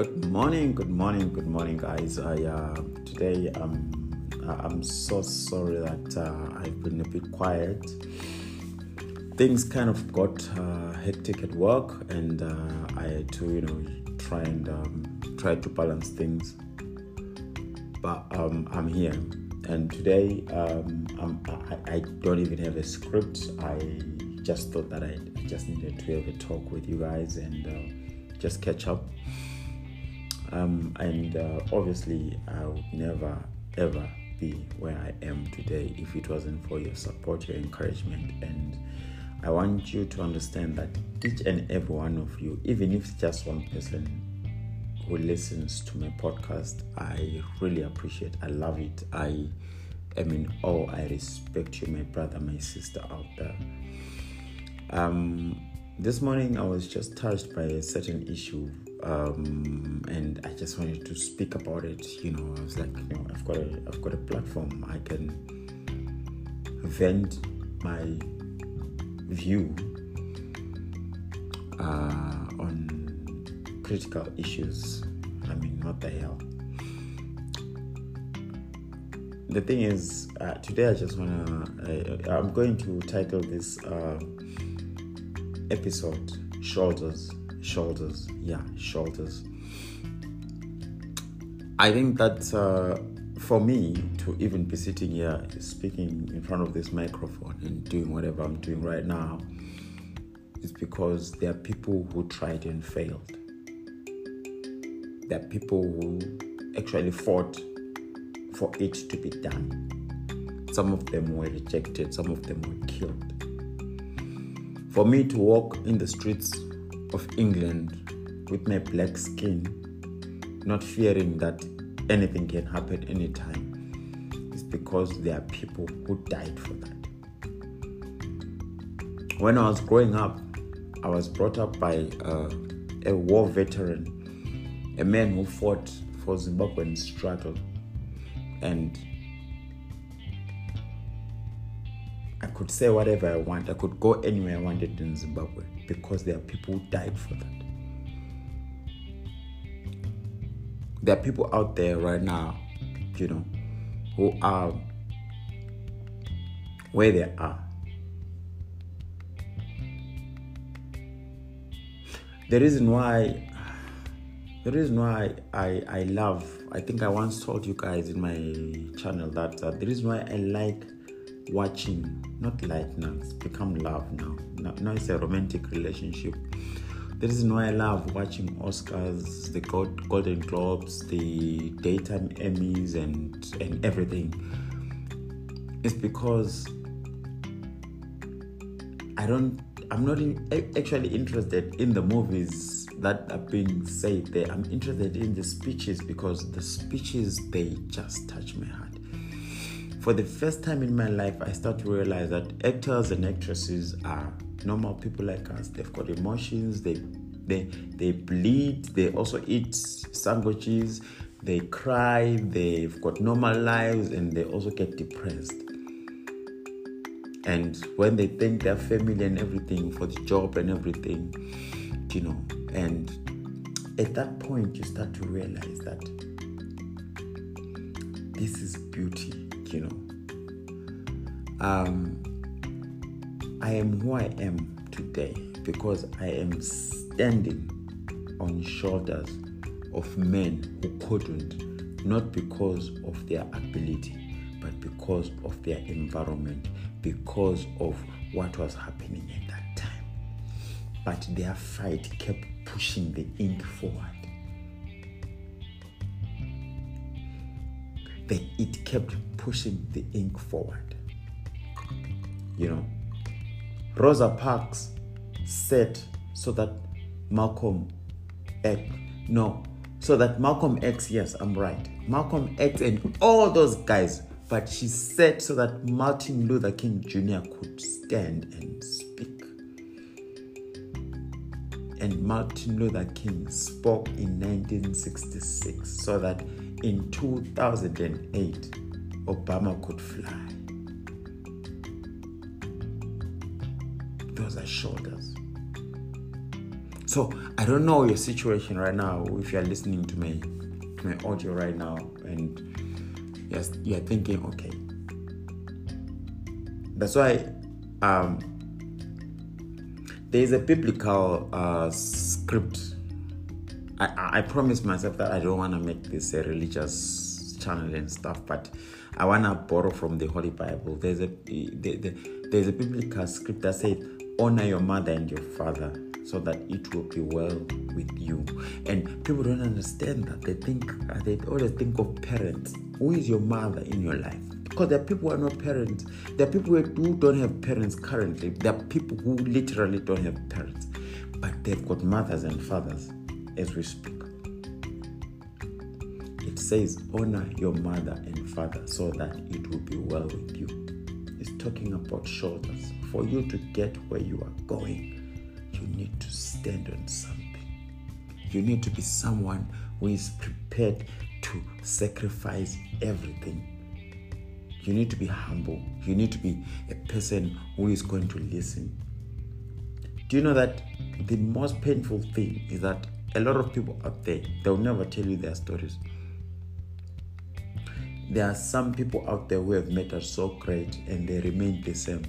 Good morning, good morning, good morning, guys. I uh, today um I'm so sorry that uh, I've been a bit quiet. Things kind of got uh, hectic at work, and uh, I had to you know try and um, try to balance things. But um, I'm here, and today um, I, I don't even have a script. I just thought that I just needed to have a talk with you guys and uh, just catch up. Um, and uh, obviously, I would never ever be where I am today if it wasn't for your support, your encouragement. And I want you to understand that each and every one of you, even if it's just one person who listens to my podcast, I really appreciate. I love it. I am in awe. I respect you, my brother, my sister out there. Um, this morning I was just touched by a certain issue um, and I just wanted to speak about it. You know, I was like, you know, I've got a, I've got a platform. I can vent my view uh, on critical issues. I mean, what the hell? The thing is, uh, today I just wanna. Uh, I'm going to title this uh, episode "Shoulders." Shoulders, yeah, shoulders. I think that uh, for me to even be sitting here speaking in front of this microphone and doing whatever I'm doing right now is because there are people who tried and failed. There are people who actually fought for it to be done. Some of them were rejected, some of them were killed. For me to walk in the streets of England with my black skin, not fearing that anything can happen anytime, is because there are people who died for that. When I was growing up, I was brought up by uh, a war veteran, a man who fought for Zimbabwean struggle, and could say whatever I want. I could go anywhere I wanted in Zimbabwe because there are people who died for that. There are people out there right now, you know, who are where they are. The reason why the reason why I, I love, I think I once told you guys in my channel that uh, the reason why I like watching, not like now, it's become love now. now. It's a romantic relationship. The reason why I love watching Oscars, the Golden Globes, the daytime Emmys, and and everything is because I don't. I'm not in, actually interested in the movies that are being said there. I'm interested in the speeches because the speeches they just touch my heart for the first time in my life, I start to realize that actors and actresses are normal people like us. They've got emotions. They they they bleed. They also eat sandwiches. They cry. They've got normal lives, and they also get depressed. And when they thank their family and everything for the job and everything, you know, and at that point you start to realize that this is beauty you know. Um, I am who I am today because I am standing on shoulders of men who couldn't, not because of their ability, but because of their environment, because of what was happening at that time. But their fight kept pushing the ink forward. That it kept pushing the ink forward. You know, Rosa Parks said so that Malcolm X, no, so that Malcolm X, yes, I'm right, Malcolm X and all those guys, but she said so that Martin Luther King Jr. could stand and speak. And Martin Luther King spoke in 1966 so that in 2008 Obama could fly. Those are shoulders. So I don't know your situation right now. If you are listening to my to my audio right now, and yes, you are thinking, okay. That's why um, there is a biblical uh, script. I, I promise myself that I don't want to make this a religious channel and stuff, but I want to borrow from the Holy Bible. There's a the, the, there's a biblical script that says, "Honor your mother and your father." so that it will be well with you. And people don't understand that. They think uh, they always think of parents. Who is your mother in your life? Because there are people who are not parents. There are people who don't have parents currently. There are people who literally don't have parents. But they've got mothers and fathers as we speak. It says, honor your mother father so that it will be well with you. It's talking about shoulders. For you to get where you are going, you need to stand on something. You need to be someone who is prepared to sacrifice everything. You need to be humble. You need to be a person who is going to listen. Do you know that the most painful thing is that a lot of people out there, they'll never tell you their stories. There are some people out there who have met us so great and they remain the same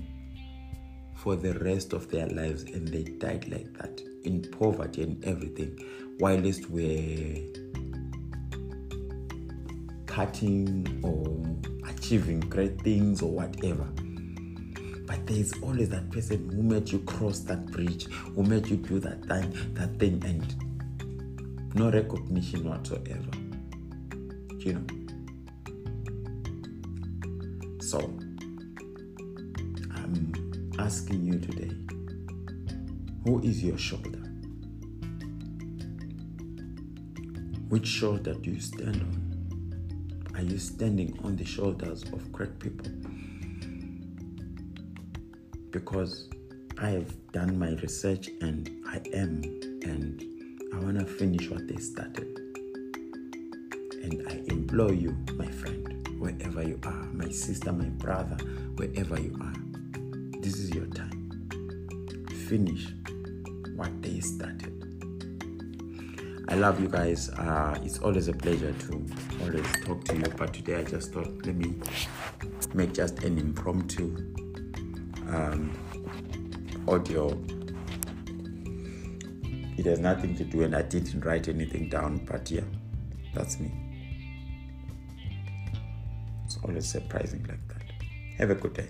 for the rest of their lives and they died like that in poverty and everything. Whilst we're cutting or achieving great things or whatever. But there is always that person who made you cross that bridge who made you do that thing that thing and no recognition whatsoever. You know so I'm asking you today who is your shoulder? Which shoulder do you stand on? Are you standing on the shoulders of great people? Because I have done my research and I am, and I want to finish what they started. And I implore you, my friend, wherever you are, my sister, my brother, wherever you are this is your time. Finish what they started. I love you guys. Uh, it's always a pleasure to always talk to you. But today I just thought let me make just an impromptu um, audio. It has nothing to do, and I didn't write anything down. But yeah, that's me. Always surprising like that. Have a good day.